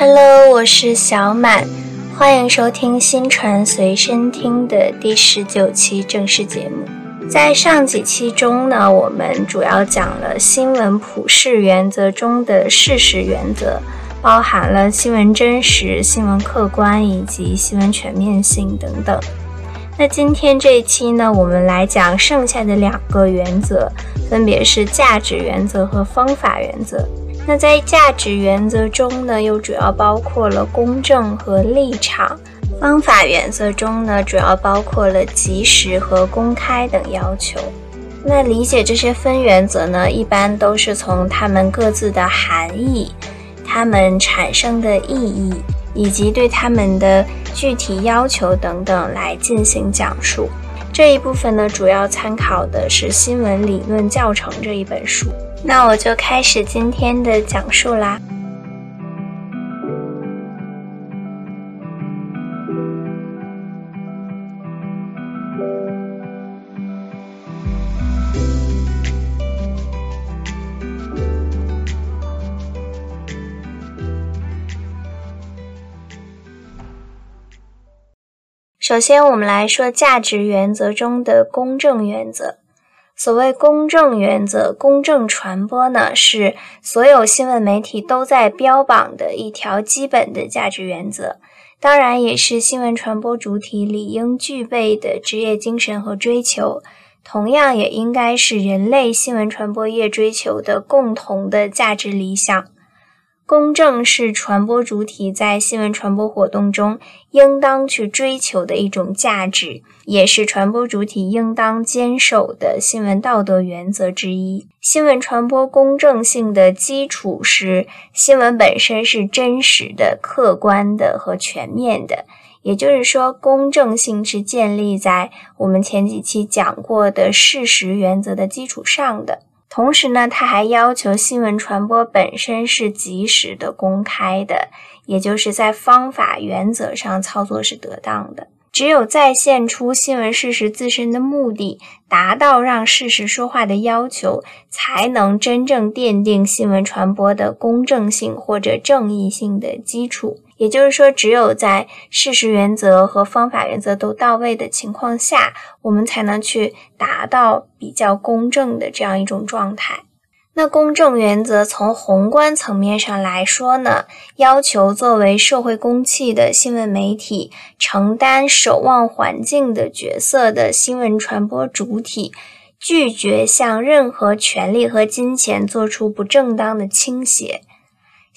Hello，我是小满，欢迎收听新传随身听的第十九期正式节目。在上几期中呢，我们主要讲了新闻普世原则中的事实原则，包含了新闻真实、新闻客观以及新闻全面性等等。那今天这一期呢，我们来讲剩下的两个原则，分别是价值原则和方法原则。那在价值原则中呢，又主要包括了公正和立场；方法原则中呢，主要包括了及时和公开等要求。那理解这些分原则呢，一般都是从它们各自的含义、它们产生的意义以及对它们的具体要求等等来进行讲述。这一部分呢，主要参考的是《新闻理论教程》这一本书。那我就开始今天的讲述啦。首先，我们来说价值原则中的公正原则。所谓公正原则、公正传播呢，是所有新闻媒体都在标榜的一条基本的价值原则，当然也是新闻传播主体理应具备的职业精神和追求，同样也应该是人类新闻传播业追求的共同的价值理想。公正是传播主体在新闻传播活动中应当去追求的一种价值，也是传播主体应当坚守的新闻道德原则之一。新闻传播公正性的基础是新闻本身是真实的、客观的和全面的，也就是说，公正性是建立在我们前几期讲过的事实原则的基础上的。同时呢，他还要求新闻传播本身是及时的、公开的，也就是在方法原则上操作是得当的。只有再现出新闻事实自身的目的，达到让事实说话的要求，才能真正奠定新闻传播的公正性或者正义性的基础。也就是说，只有在事实原则和方法原则都到位的情况下，我们才能去达到比较公正的这样一种状态。那公正原则从宏观层面上来说呢，要求作为社会公器的新闻媒体，承担守望环境的角色的新闻传播主体，拒绝向任何权力和金钱做出不正当的倾斜。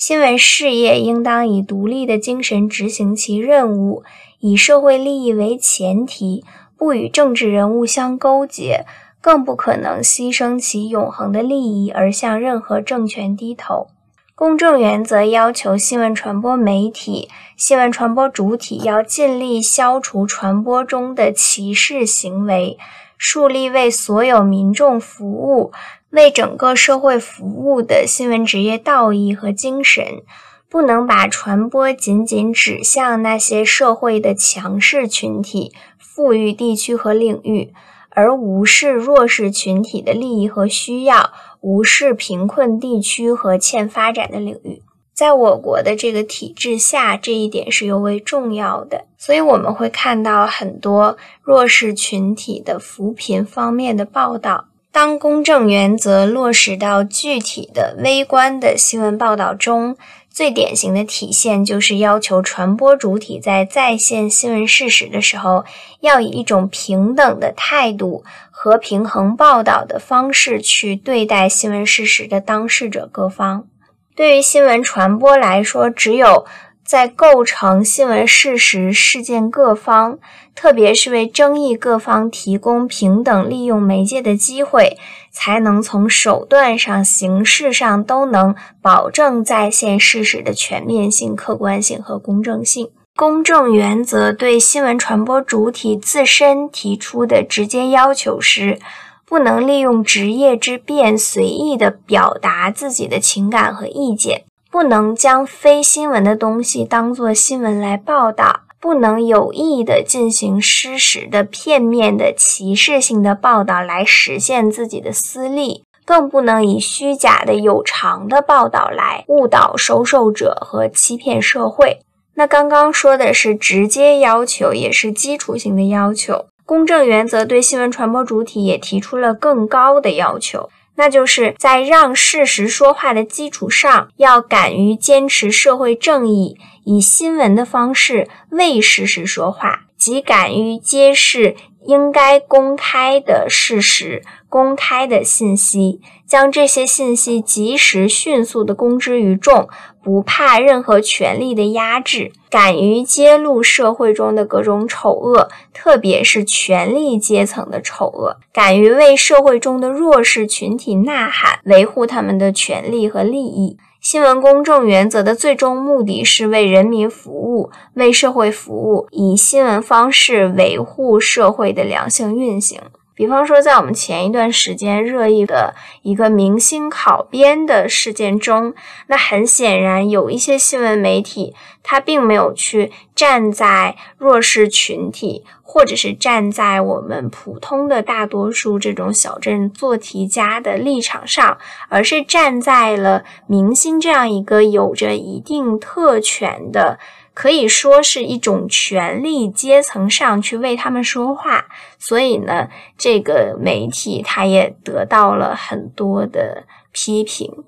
新闻事业应当以独立的精神执行其任务，以社会利益为前提，不与政治人物相勾结，更不可能牺牲其永恒的利益而向任何政权低头。公正原则要求新闻传播媒体、新闻传播主体要尽力消除传播中的歧视行为，树立为所有民众服务。为整个社会服务的新闻职业道义和精神，不能把传播仅仅指向那些社会的强势群体、富裕地区和领域，而无视弱势群体的利益和需要，无视贫困地区和欠发展的领域。在我国的这个体制下，这一点是尤为重要的。所以我们会看到很多弱势群体的扶贫方面的报道。当公正原则落实到具体的微观的新闻报道中，最典型的体现就是要求传播主体在再现新闻事实的时候，要以一种平等的态度和平衡报道的方式去对待新闻事实的当事者各方。对于新闻传播来说，只有在构成新闻事实事件各方，特别是为争议各方提供平等利用媒介的机会，才能从手段上、形式上都能保证在线事实的全面性、客观性和公正性。公正原则对新闻传播主体自身提出的直接要求是：不能利用职业之便随意地表达自己的情感和意见。不能将非新闻的东西当作新闻来报道，不能有意的进行失实的、片面的、歧视性的报道来实现自己的私利，更不能以虚假的有偿的报道来误导收受者和欺骗社会。那刚刚说的是直接要求，也是基础性的要求。公正原则对新闻传播主体也提出了更高的要求，那就是在让事实说话的基础上，要敢于坚持社会正义，以新闻的方式为事实说话，即敢于揭示应该公开的事实、公开的信息，将这些信息及时、迅速地公之于众。不怕任何权力的压制，敢于揭露社会中的各种丑恶，特别是权力阶层的丑恶，敢于为社会中的弱势群体呐喊，维护他们的权利和利益。新闻公正原则的最终目的是为人民服务，为社会服务，以新闻方式维护社会的良性运行。比方说，在我们前一段时间热议的一个明星考编的事件中，那很显然有一些新闻媒体，他并没有去站在弱势群体，或者是站在我们普通的大多数这种小镇做题家的立场上，而是站在了明星这样一个有着一定特权的。可以说是一种权力阶层上去为他们说话，所以呢，这个媒体它也得到了很多的批评。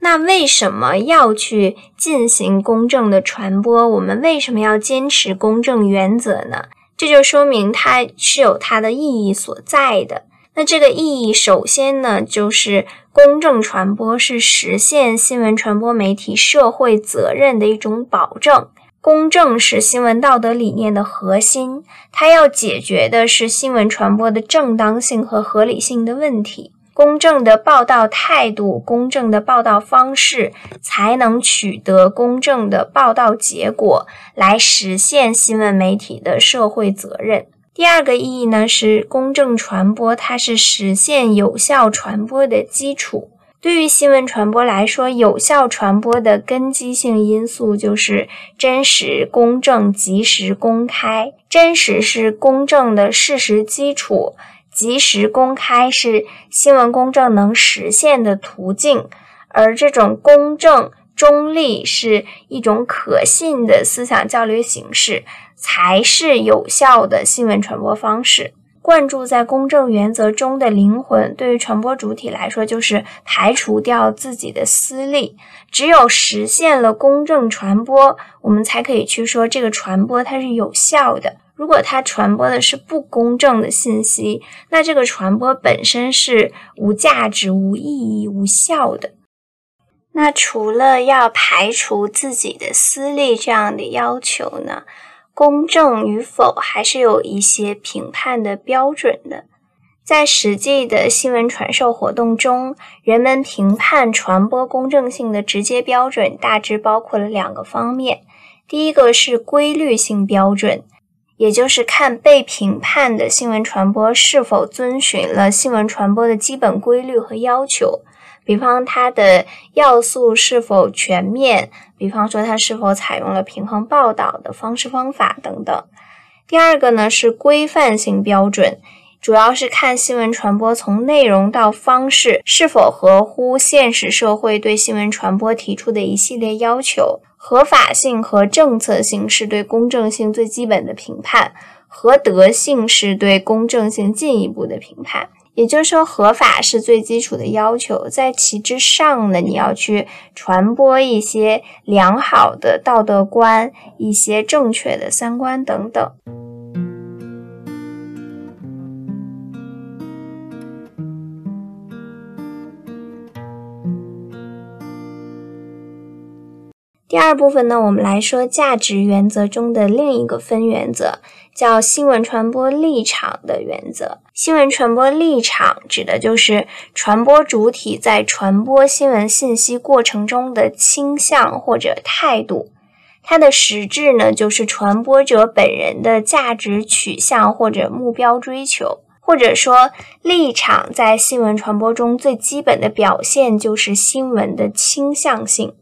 那为什么要去进行公正的传播？我们为什么要坚持公正原则呢？这就说明它是有它的意义所在的。那这个意义，首先呢，就是公正传播是实现新闻传播媒体社会责任的一种保证。公正是新闻道德理念的核心，它要解决的是新闻传播的正当性和合理性的问题。公正的报道态度、公正的报道方式，才能取得公正的报道结果，来实现新闻媒体的社会责任。第二个意义呢，是公正传播，它是实现有效传播的基础。对于新闻传播来说，有效传播的根基性因素就是真实、公正、及时、公开。真实是公正的事实基础，及时、公开是新闻公正能实现的途径，而这种公正、中立是一种可信的思想交流形式，才是有效的新闻传播方式。灌注在公正原则中的灵魂，对于传播主体来说，就是排除掉自己的私利。只有实现了公正传播，我们才可以去说这个传播它是有效的。如果它传播的是不公正的信息，那这个传播本身是无价值、无意义、无效的。那除了要排除自己的私利这样的要求呢？公正与否还是有一些评判的标准的。在实际的新闻传授活动中，人们评判传播公正性的直接标准大致包括了两个方面。第一个是规律性标准，也就是看被评判的新闻传播是否遵循了新闻传播的基本规律和要求。比方，它的要素是否全面？比方说，它是否采用了平衡报道的方式方法等等。第二个呢是规范性标准，主要是看新闻传播从内容到方式是否合乎现实社会对新闻传播提出的一系列要求。合法性和政策性是对公正性最基本的评判，合德性是对公正性进一步的评判。也就是说，合法是最基础的要求，在其之上呢，你要去传播一些良好的道德观、一些正确的三观等等。第二部分呢，我们来说价值原则中的另一个分原则。叫新闻传播立场的原则。新闻传播立场指的就是传播主体在传播新闻信息过程中的倾向或者态度。它的实质呢，就是传播者本人的价值取向或者目标追求。或者说，立场在新闻传播中最基本的表现就是新闻的倾向性。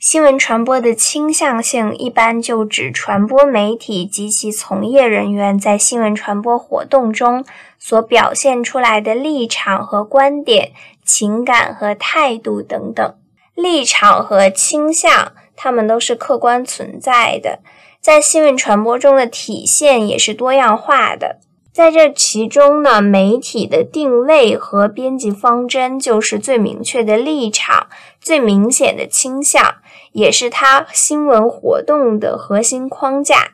新闻传播的倾向性一般就指传播媒体及其从业人员在新闻传播活动中所表现出来的立场和观点，情感和态度等等。立场和倾向，它们都是客观存在的，在新闻传播中的体现也是多样化的。在这其中呢，媒体的定位和编辑方针就是最明确的立场、最明显的倾向，也是它新闻活动的核心框架。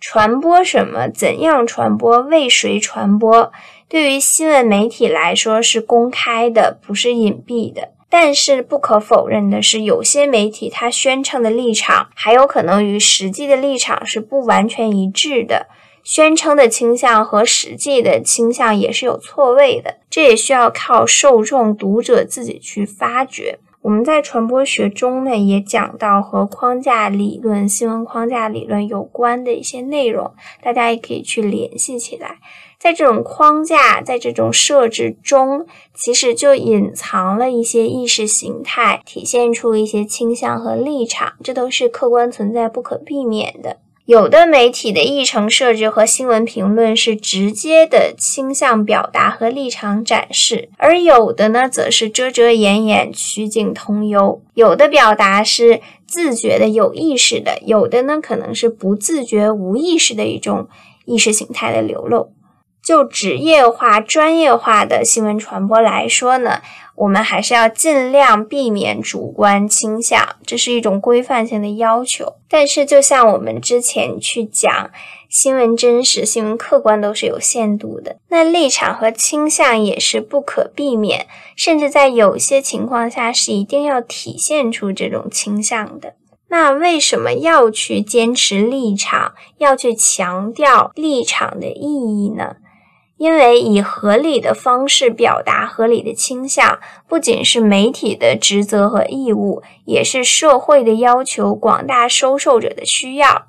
传播什么？怎样传播？为谁传播？对于新闻媒体来说是公开的，不是隐蔽的。但是不可否认的是，有些媒体它宣称的立场，还有可能与实际的立场是不完全一致的。宣称的倾向和实际的倾向也是有错位的，这也需要靠受众、读者自己去发掘。我们在传播学中呢，也讲到和框架理论、新闻框架理论有关的一些内容，大家也可以去联系起来。在这种框架，在这种设置中，其实就隐藏了一些意识形态，体现出一些倾向和立场，这都是客观存在、不可避免的。有的媒体的议程设置和新闻评论是直接的倾向表达和立场展示，而有的呢，则是遮遮掩掩、曲径通幽。有的表达是自觉的、有意识的，有的呢，可能是不自觉、无意识的一种意识形态的流露。就职业化、专业化的新闻传播来说呢，我们还是要尽量避免主观倾向，这是一种规范性的要求。但是，就像我们之前去讲，新闻真实、新闻客观都是有限度的，那立场和倾向也是不可避免，甚至在有些情况下是一定要体现出这种倾向的。那为什么要去坚持立场，要去强调立场的意义呢？因为以合理的方式表达合理的倾向，不仅是媒体的职责和义务，也是社会的要求，广大收受者的需要。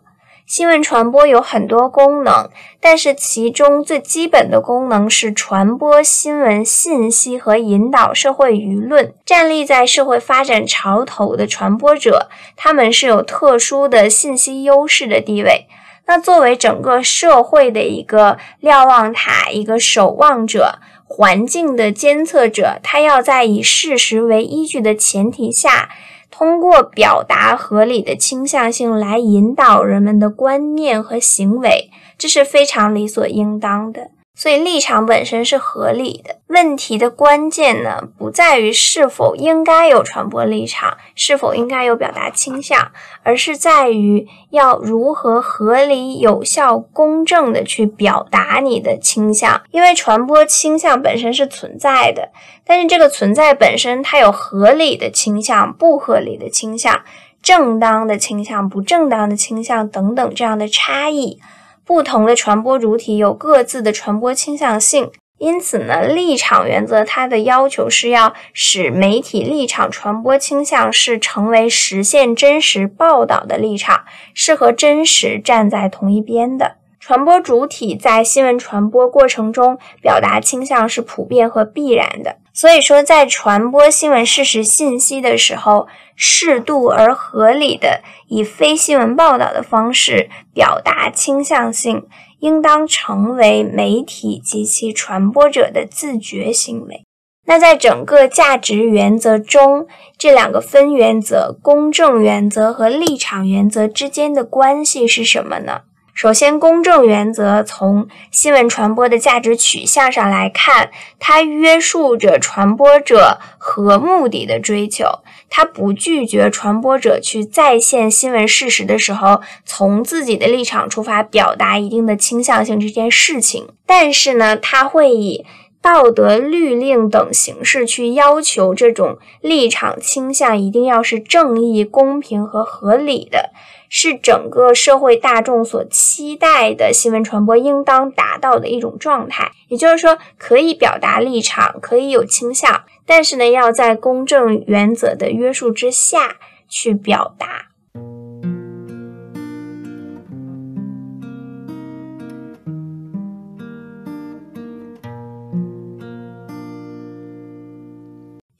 新闻传播有很多功能，但是其中最基本的功能是传播新闻信息和引导社会舆论。站立在社会发展潮头的传播者，他们是有特殊的信息优势的地位。那作为整个社会的一个瞭望塔、一个守望者、环境的监测者，他要在以事实为依据的前提下，通过表达合理的倾向性来引导人们的观念和行为，这是非常理所应当的。所以立场本身是合理的。问题的关键呢，不在于是否应该有传播立场，是否应该有表达倾向，而是在于要如何合理、有效、公正的去表达你的倾向。因为传播倾向本身是存在的，但是这个存在本身它有合理的倾向、不合理的倾向、正当的倾向、不正当的倾向等等这样的差异。不同的传播主体有各自的传播倾向性，因此呢，立场原则它的要求是要使媒体立场传播倾向是成为实现真实报道的立场，是和真实站在同一边的。传播主体在新闻传播过程中表达倾向是普遍和必然的。所以说，在传播新闻事实信息的时候，适度而合理的以非新闻报道的方式表达倾向性，应当成为媒体及其传播者的自觉行为。那在整个价值原则中，这两个分原则——公正原则和立场原则之间的关系是什么呢？首先，公正原则从新闻传播的价值取向上来看，它约束着传播者和目的的追求。它不拒绝传播者去再现新闻事实的时候，从自己的立场出发表达一定的倾向性这件事情。但是呢，它会以道德律令等形式去要求这种立场倾向一定要是正义、公平和合理的。是整个社会大众所期待的新闻传播应当达到的一种状态，也就是说，可以表达立场，可以有倾向，但是呢，要在公正原则的约束之下去表达。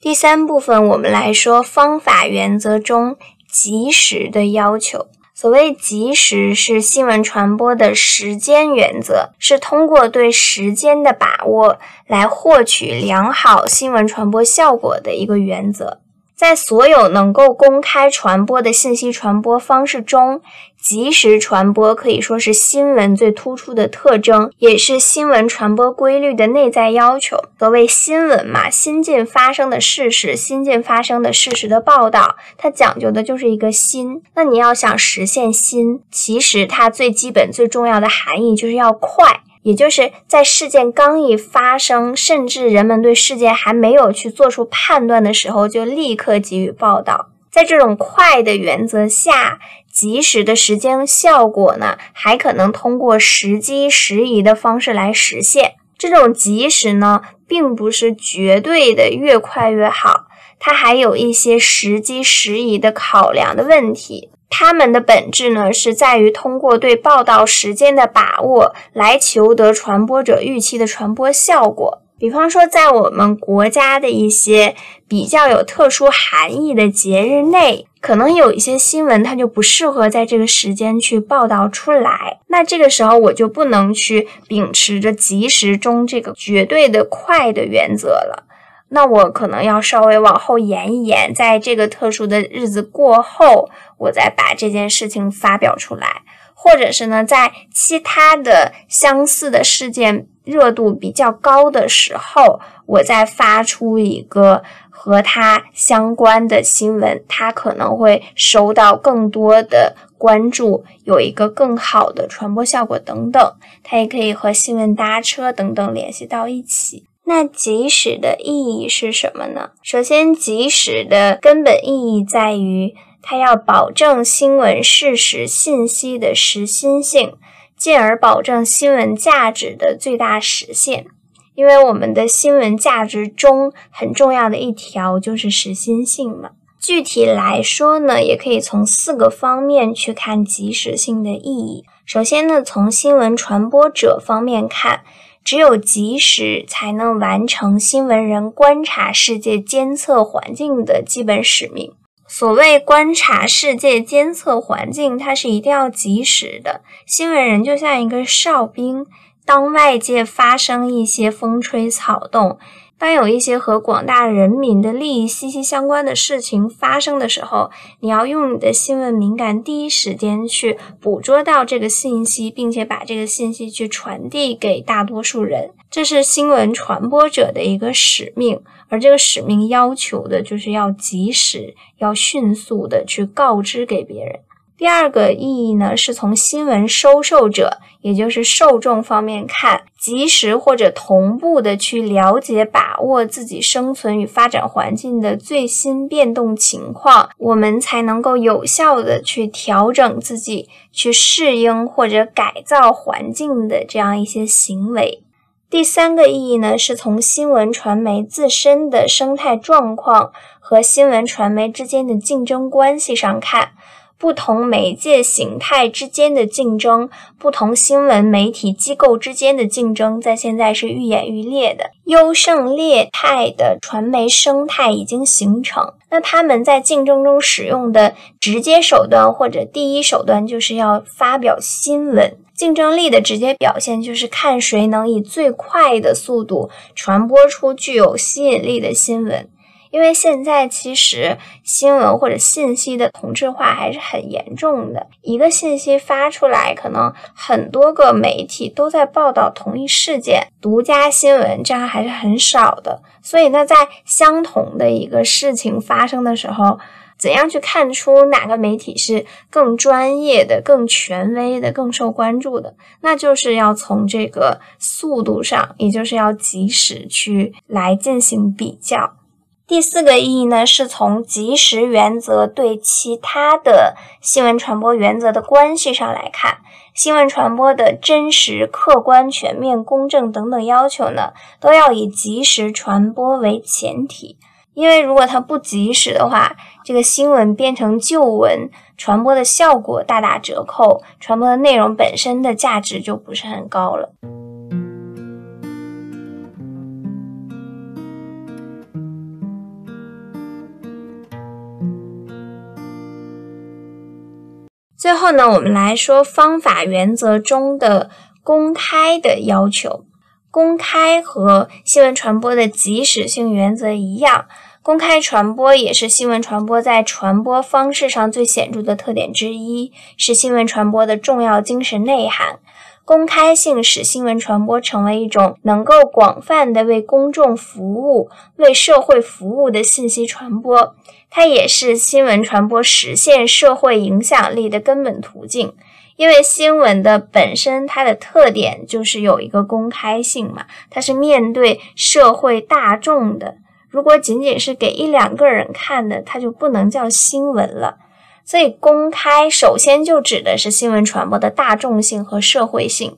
第三部分，我们来说方法原则中及时的要求。所谓及时，是新闻传播的时间原则，是通过对时间的把握来获取良好新闻传播效果的一个原则。在所有能够公开传播的信息传播方式中，及时传播可以说是新闻最突出的特征，也是新闻传播规律的内在要求。所谓新闻嘛，新近发生的事实，新近发生的事实的报道，它讲究的就是一个新。那你要想实现新，其实它最基本、最重要的含义就是要快。也就是在事件刚一发生，甚至人们对事件还没有去做出判断的时候，就立刻给予报道。在这种快的原则下，及时的时间效果呢，还可能通过时机时宜的方式来实现。这种及时呢，并不是绝对的越快越好，它还有一些时机时宜的考量的问题。它们的本质呢，是在于通过对报道时间的把握，来求得传播者预期的传播效果。比方说，在我们国家的一些比较有特殊含义的节日内，可能有一些新闻它就不适合在这个时间去报道出来。那这个时候，我就不能去秉持着及时中这个绝对的快的原则了。那我可能要稍微往后延一延，在这个特殊的日子过后，我再把这件事情发表出来，或者是呢，在其他的相似的事件热度比较高的时候，我再发出一个和它相关的新闻，它可能会收到更多的关注，有一个更好的传播效果等等。它也可以和新闻搭车等等联系到一起。那及时的意义是什么呢？首先，及时的根本意义在于，它要保证新闻事实信息的实心性，进而保证新闻价值的最大实现。因为我们的新闻价值中很重要的一条就是实心性嘛。具体来说呢，也可以从四个方面去看及时性的意义。首先呢，从新闻传播者方面看。只有及时，才能完成新闻人观察世界、监测环境的基本使命。所谓观察世界、监测环境，它是一定要及时的。新闻人就像一个哨兵，当外界发生一些风吹草动。当有一些和广大人民的利益息息相关的事情发生的时候，你要用你的新闻敏感，第一时间去捕捉到这个信息，并且把这个信息去传递给大多数人，这是新闻传播者的一个使命。而这个使命要求的就是要及时、要迅速的去告知给别人。第二个意义呢，是从新闻收受者，也就是受众方面看，及时或者同步的去了解、把握自己生存与发展环境的最新变动情况，我们才能够有效的去调整自己，去适应或者改造环境的这样一些行为。第三个意义呢，是从新闻传媒自身的生态状况和新闻传媒之间的竞争关系上看。不同媒介形态之间的竞争，不同新闻媒体机构之间的竞争，在现在是愈演愈烈的。优胜劣汰的传媒生态已经形成。那他们在竞争中使用的直接手段或者第一手段，就是要发表新闻。竞争力的直接表现，就是看谁能以最快的速度传播出具有吸引力的新闻。因为现在其实新闻或者信息的同质化还是很严重的，一个信息发出来，可能很多个媒体都在报道同一事件，独家新闻这样还是很少的。所以那，在相同的一个事情发生的时候，怎样去看出哪个媒体是更专业的、更权威的、更受关注的？那就是要从这个速度上，也就是要及时去来进行比较。第四个意义呢，是从及时原则对其他的新闻传播原则的关系上来看，新闻传播的真实、客观、全面、公正等等要求呢，都要以及时传播为前提。因为如果它不及时的话，这个新闻变成旧闻，传播的效果大打折扣，传播的内容本身的价值就不是很高了。最后呢，我们来说方法原则中的公开的要求。公开和新闻传播的及时性原则一样，公开传播也是新闻传播在传播方式上最显著的特点之一，是新闻传播的重要精神内涵。公开性使新闻传播成为一种能够广泛的为公众服务、为社会服务的信息传播。它也是新闻传播实现社会影响力的根本途径。因为新闻的本身，它的特点就是有一个公开性嘛，它是面对社会大众的。如果仅仅是给一两个人看的，它就不能叫新闻了。所以，公开首先就指的是新闻传播的大众性和社会性，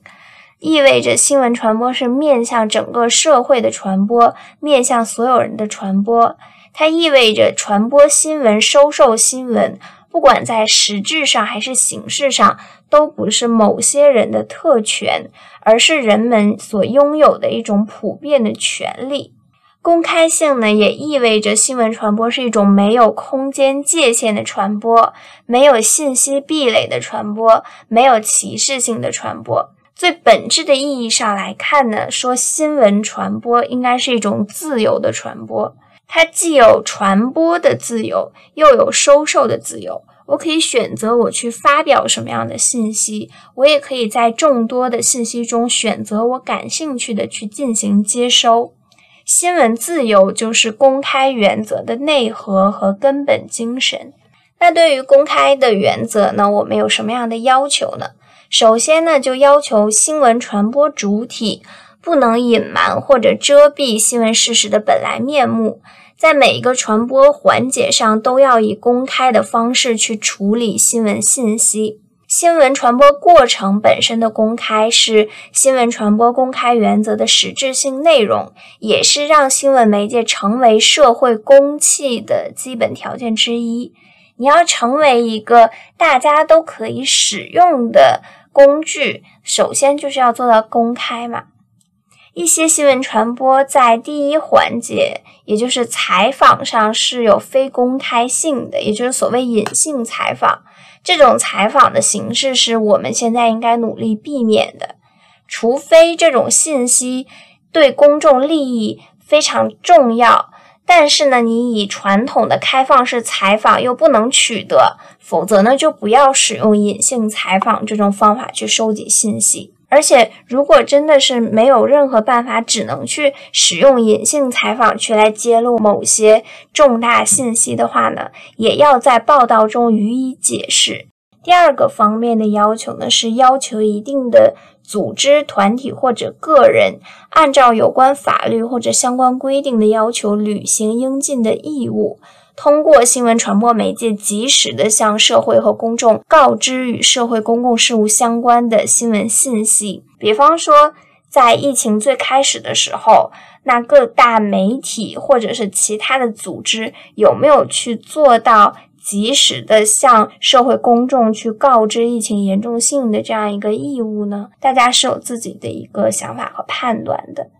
意味着新闻传播是面向整个社会的传播，面向所有人的传播。它意味着传播新闻、收受新闻，不管在实质上还是形式上，都不是某些人的特权，而是人们所拥有的一种普遍的权利。公开性呢，也意味着新闻传播是一种没有空间界限的传播，没有信息壁垒的传播，没有歧视性的传播。最本质的意义上来看呢，说新闻传播应该是一种自由的传播，它既有传播的自由，又有收受的自由。我可以选择我去发表什么样的信息，我也可以在众多的信息中选择我感兴趣的去进行接收。新闻自由就是公开原则的内核和根本精神。那对于公开的原则呢，我们有什么样的要求呢？首先呢，就要求新闻传播主体不能隐瞒或者遮蔽新闻事实的本来面目，在每一个传播环节上都要以公开的方式去处理新闻信息。新闻传播过程本身的公开是新闻传播公开原则的实质性内容，也是让新闻媒介成为社会公器的基本条件之一。你要成为一个大家都可以使用的工具，首先就是要做到公开嘛。一些新闻传播在第一环节，也就是采访上是有非公开性的，也就是所谓隐性采访。这种采访的形式是我们现在应该努力避免的，除非这种信息对公众利益非常重要。但是呢，你以传统的开放式采访又不能取得，否则呢，就不要使用隐性采访这种方法去收集信息。而且，如果真的是没有任何办法，只能去使用隐性采访去来揭露某些重大信息的话呢，也要在报道中予以解释。第二个方面的要求呢，是要求一定的组织、团体或者个人，按照有关法律或者相关规定的要求履行应尽的义务。通过新闻传播媒介，及时的向社会和公众告知与社会公共事务相关的新闻信息。比方说，在疫情最开始的时候，那各大媒体或者是其他的组织有没有去做到及时的向社会公众去告知疫情严重性的这样一个义务呢？大家是有自己的一个想法和判断的。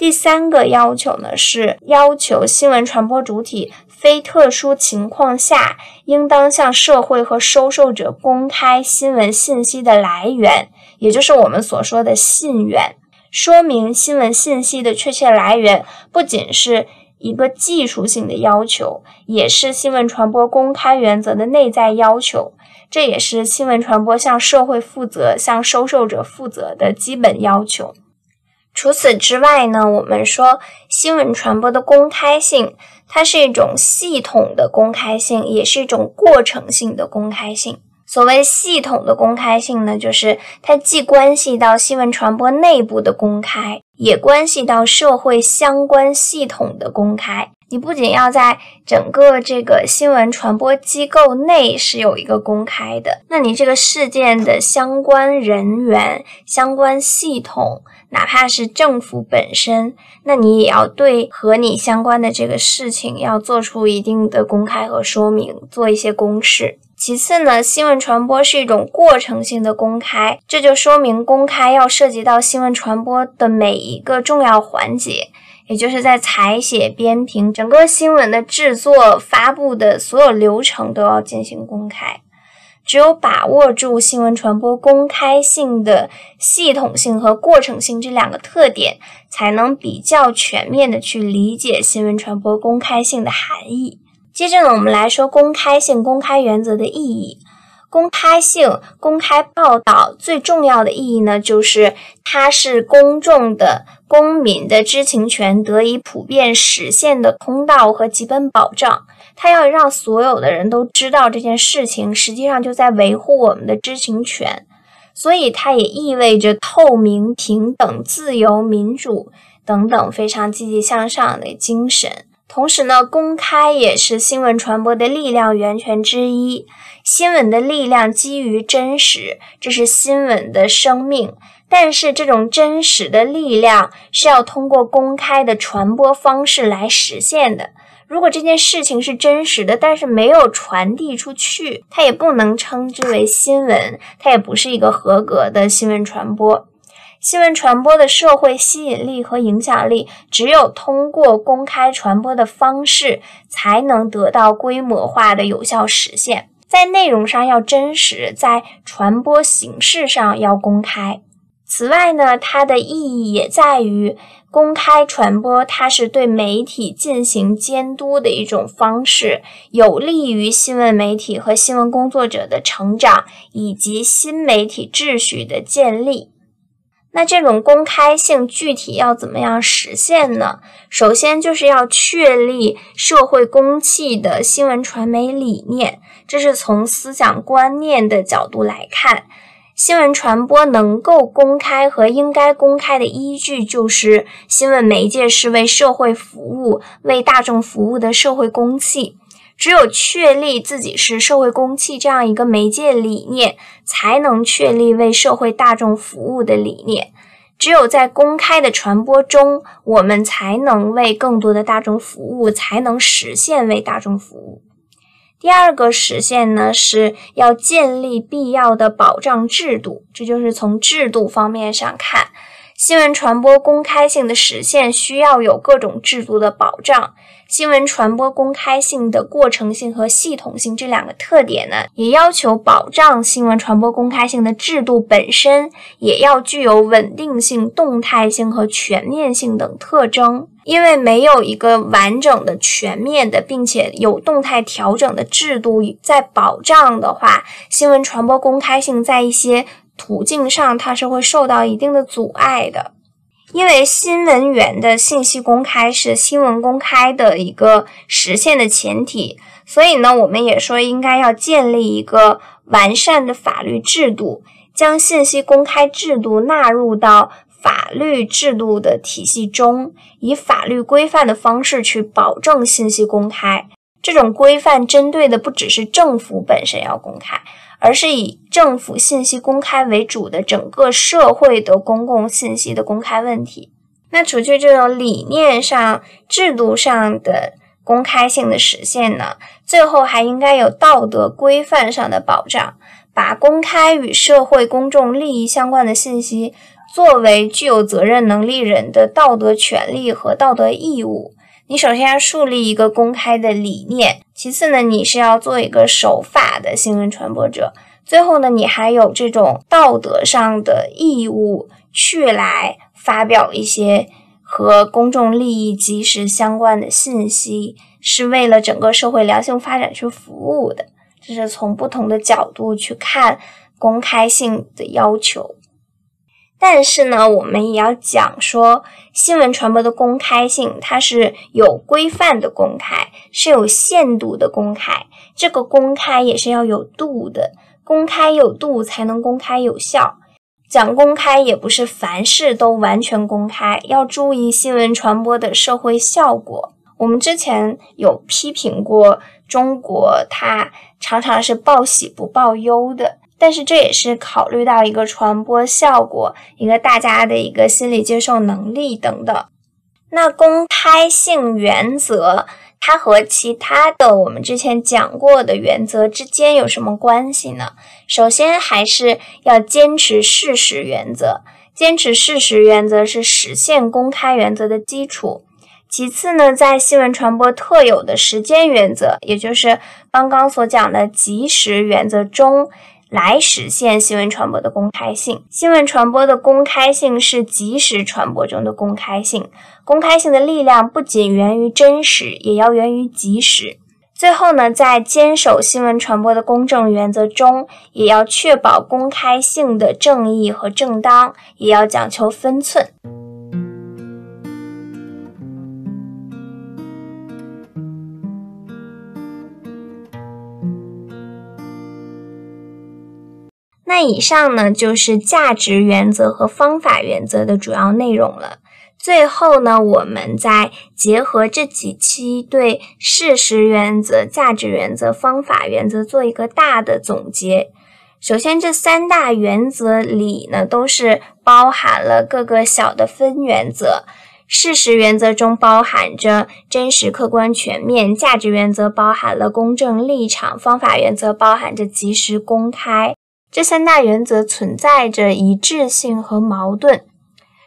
第三个要求呢，是要求新闻传播主体非特殊情况下，应当向社会和收受者公开新闻信息的来源，也就是我们所说的信源。说明新闻信息的确切来源，不仅是一个技术性的要求，也是新闻传播公开原则的内在要求。这也是新闻传播向社会负责、向收受者负责的基本要求。除此之外呢，我们说新闻传播的公开性，它是一种系统的公开性，也是一种过程性的公开性。所谓系统的公开性呢，就是它既关系到新闻传播内部的公开，也关系到社会相关系统的公开。你不仅要在整个这个新闻传播机构内是有一个公开的，那你这个事件的相关人员、相关系统，哪怕是政府本身，那你也要对和你相关的这个事情要做出一定的公开和说明，做一些公示。其次呢，新闻传播是一种过程性的公开，这就说明公开要涉及到新闻传播的每一个重要环节。也就是在采写、编评整个新闻的制作、发布的所有流程都要进行公开。只有把握住新闻传播公开性的系统性和过程性这两个特点，才能比较全面的去理解新闻传播公开性的含义。接着呢，我们来说公开性、公开原则的意义。公开性、公开报道最重要的意义呢，就是它是公众的、公民的知情权得以普遍实现的通道和基本保障。它要让所有的人都知道这件事情，实际上就在维护我们的知情权。所以，它也意味着透明、平等、自由、民主等等非常积极向上的精神。同时呢，公开也是新闻传播的力量源泉之一。新闻的力量基于真实，这是新闻的生命。但是，这种真实的力量是要通过公开的传播方式来实现的。如果这件事情是真实的，但是没有传递出去，它也不能称之为新闻，它也不是一个合格的新闻传播。新闻传播的社会吸引力和影响力，只有通过公开传播的方式，才能得到规模化的有效实现。在内容上要真实，在传播形式上要公开。此外呢，它的意义也在于公开传播，它是对媒体进行监督的一种方式，有利于新闻媒体和新闻工作者的成长，以及新媒体秩序的建立。那这种公开性具体要怎么样实现呢？首先就是要确立社会公器的新闻传媒理念，这是从思想观念的角度来看，新闻传播能够公开和应该公开的依据就是新闻媒介是为社会服务、为大众服务的社会公器。只有确立自己是社会公器这样一个媒介理念，才能确立为社会大众服务的理念。只有在公开的传播中，我们才能为更多的大众服务，才能实现为大众服务。第二个实现呢，是要建立必要的保障制度，这就是从制度方面上看。新闻传播公开性的实现需要有各种制度的保障。新闻传播公开性的过程性和系统性这两个特点呢，也要求保障新闻传播公开性的制度本身也要具有稳定性、动态性和全面性等特征。因为没有一个完整的、全面的，并且有动态调整的制度在保障的话，新闻传播公开性在一些。途径上，它是会受到一定的阻碍的，因为新闻源的信息公开是新闻公开的一个实现的前提，所以呢，我们也说应该要建立一个完善的法律制度，将信息公开制度纳入到法律制度的体系中，以法律规范的方式去保证信息公开。这种规范针对的不只是政府本身要公开。而是以政府信息公开为主的整个社会的公共信息的公开问题。那除去这种理念上、制度上的公开性的实现呢？最后还应该有道德规范上的保障，把公开与社会公众利益相关的信息作为具有责任能力人的道德权利和道德义务。你首先要树立一个公开的理念，其次呢，你是要做一个守法的新闻传播者，最后呢，你还有这种道德上的义务去来发表一些和公众利益及时相关的信息，是为了整个社会良性发展去服务的。这是从不同的角度去看公开性的要求。但是呢，我们也要讲说，新闻传播的公开性，它是有规范的公开，是有限度的公开。这个公开也是要有度的，公开有度才能公开有效。讲公开也不是凡事都完全公开，要注意新闻传播的社会效果。我们之前有批评过中国，它常常是报喜不报忧的。但是这也是考虑到一个传播效果，一个大家的一个心理接受能力等等。那公开性原则，它和其他的我们之前讲过的原则之间有什么关系呢？首先还是要坚持事实原则，坚持事实原则是实现公开原则的基础。其次呢，在新闻传播特有的时间原则，也就是刚刚所讲的及时原则中。来实现新闻传播的公开性。新闻传播的公开性是即时传播中的公开性。公开性的力量不仅源于真实，也要源于及时。最后呢，在坚守新闻传播的公正原则中，也要确保公开性的正义和正当，也要讲求分寸。以上呢，就是价值原则和方法原则的主要内容了。最后呢，我们再结合这几期对事实原则、价值原则、方法原则做一个大的总结。首先，这三大原则里呢，都是包含了各个小的分原则。事实原则中包含着真实、客观、全面；价值原则包含了公正、立场；方法原则包含着及时、公开。这三大原则存在着一致性和矛盾。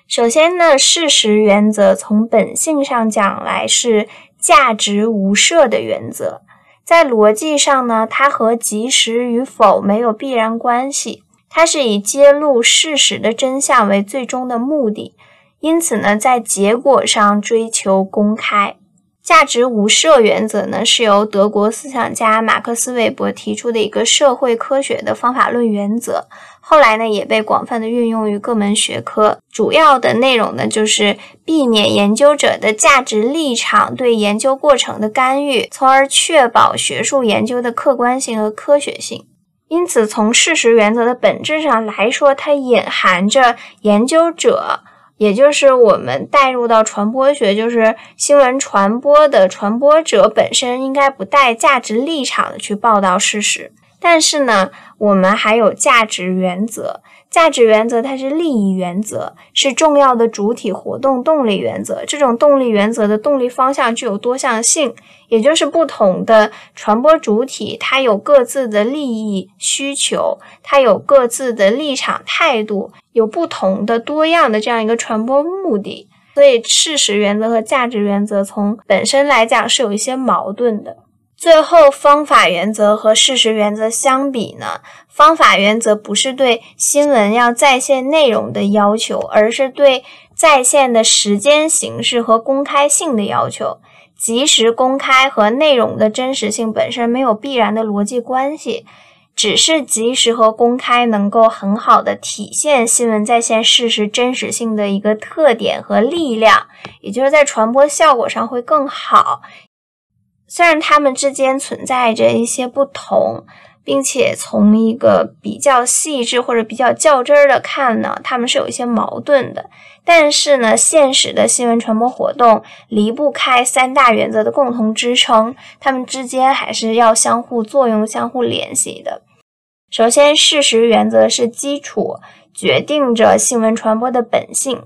首先呢，事实原则从本性上讲来是价值无涉的原则，在逻辑上呢，它和及时与否没有必然关系，它是以揭露事实的真相为最终的目的，因此呢，在结果上追求公开。价值无涉原则呢，是由德国思想家马克思韦伯提出的一个社会科学的方法论原则。后来呢，也被广泛的运用于各门学科。主要的内容呢，就是避免研究者的价值立场对研究过程的干预，从而确保学术研究的客观性和科学性。因此，从事实原则的本质上来说，它隐含着研究者。也就是我们带入到传播学，就是新闻传播的传播者本身应该不带价值立场的去报道事实，但是呢，我们还有价值原则。价值原则它是利益原则，是重要的主体活动动力原则。这种动力原则的动力方向具有多项性，也就是不同的传播主体，它有各自的利益需求，它有各自的立场态度，有不同的多样的这样一个传播目的。所以，事实原则和价值原则从本身来讲是有一些矛盾的。最后，方法原则和事实原则相比呢？方法原则不是对新闻要再现内容的要求，而是对再现的时间、形式和公开性的要求。及时公开和内容的真实性本身没有必然的逻辑关系，只是及时和公开能够很好的体现新闻在线事实真实性的一个特点和力量，也就是在传播效果上会更好。虽然它们之间存在着一些不同，并且从一个比较细致或者比较较真儿的看呢，它们是有一些矛盾的。但是呢，现实的新闻传播活动离不开三大原则的共同支撑，它们之间还是要相互作用、相互联系的。首先，事实原则是基础，决定着新闻传播的本性；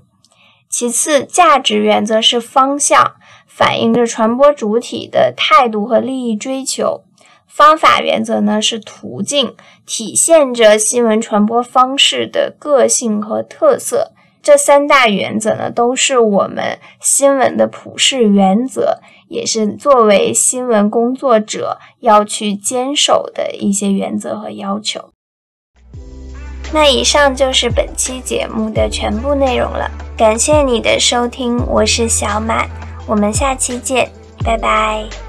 其次，价值原则是方向。反映着传播主体的态度和利益追求，方法原则呢是途径，体现着新闻传播方式的个性和特色。这三大原则呢，都是我们新闻的普世原则，也是作为新闻工作者要去坚守的一些原则和要求。那以上就是本期节目的全部内容了，感谢你的收听，我是小满。我们下期见，拜拜。